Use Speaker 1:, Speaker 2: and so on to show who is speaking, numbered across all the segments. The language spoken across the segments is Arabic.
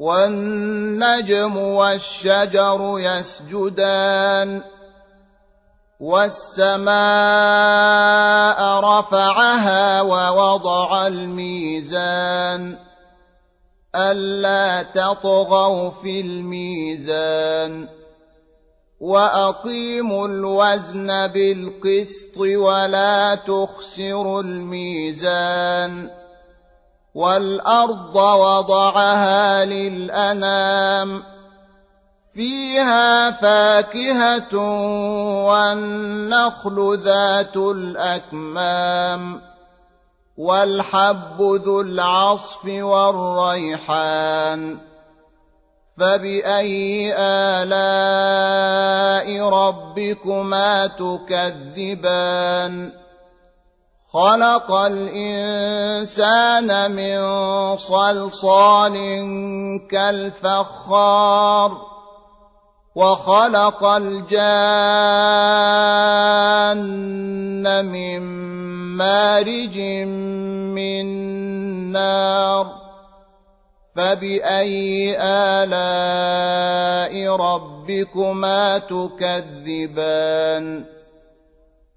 Speaker 1: والنجم والشجر يسجدان والسماء رفعها ووضع الميزان ألا تطغوا في الميزان وأقيموا الوزن بالقسط ولا تخسروا الميزان والأرض وضعها للأنام فيها فاكهة والنخل ذات الأكمام والحب ذو العصف والريحان فبأي آلاء ربكما تكذبان خلق الإنسان من صلصال كالفخار وخلق الجان من مارج من نار فبأي آلاء ربكما تكذبان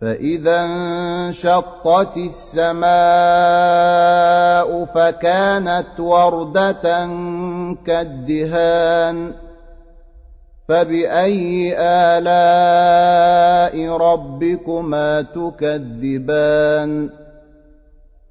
Speaker 1: فإذا انشقت السماء فكانت وردة كالدهان فبأي آلاء ربكما تكذبان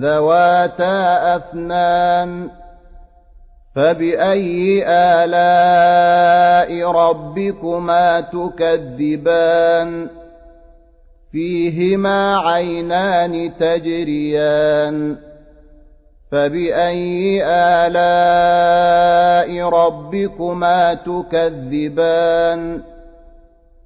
Speaker 1: ذواتا أفنان فبأي آلاء ربكما تكذبان فيهما عينان تجريان فبأي آلاء ربكما تكذبان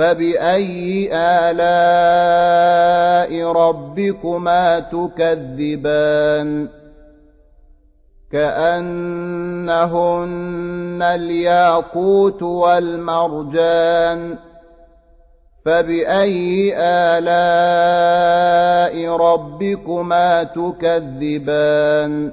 Speaker 1: فبأي آلاء ربكما تكذبان كأنهن الياقوت والمرجان فبأي آلاء ربكما تكذبان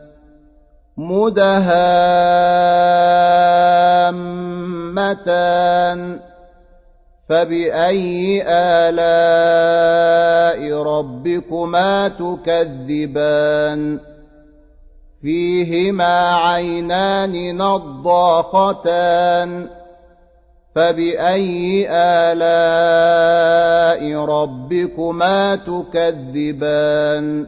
Speaker 1: مدهامتان فبأي آلاء ربكما تكذبان فيهما عينان نضاختان فبأي آلاء ربكما تكذبان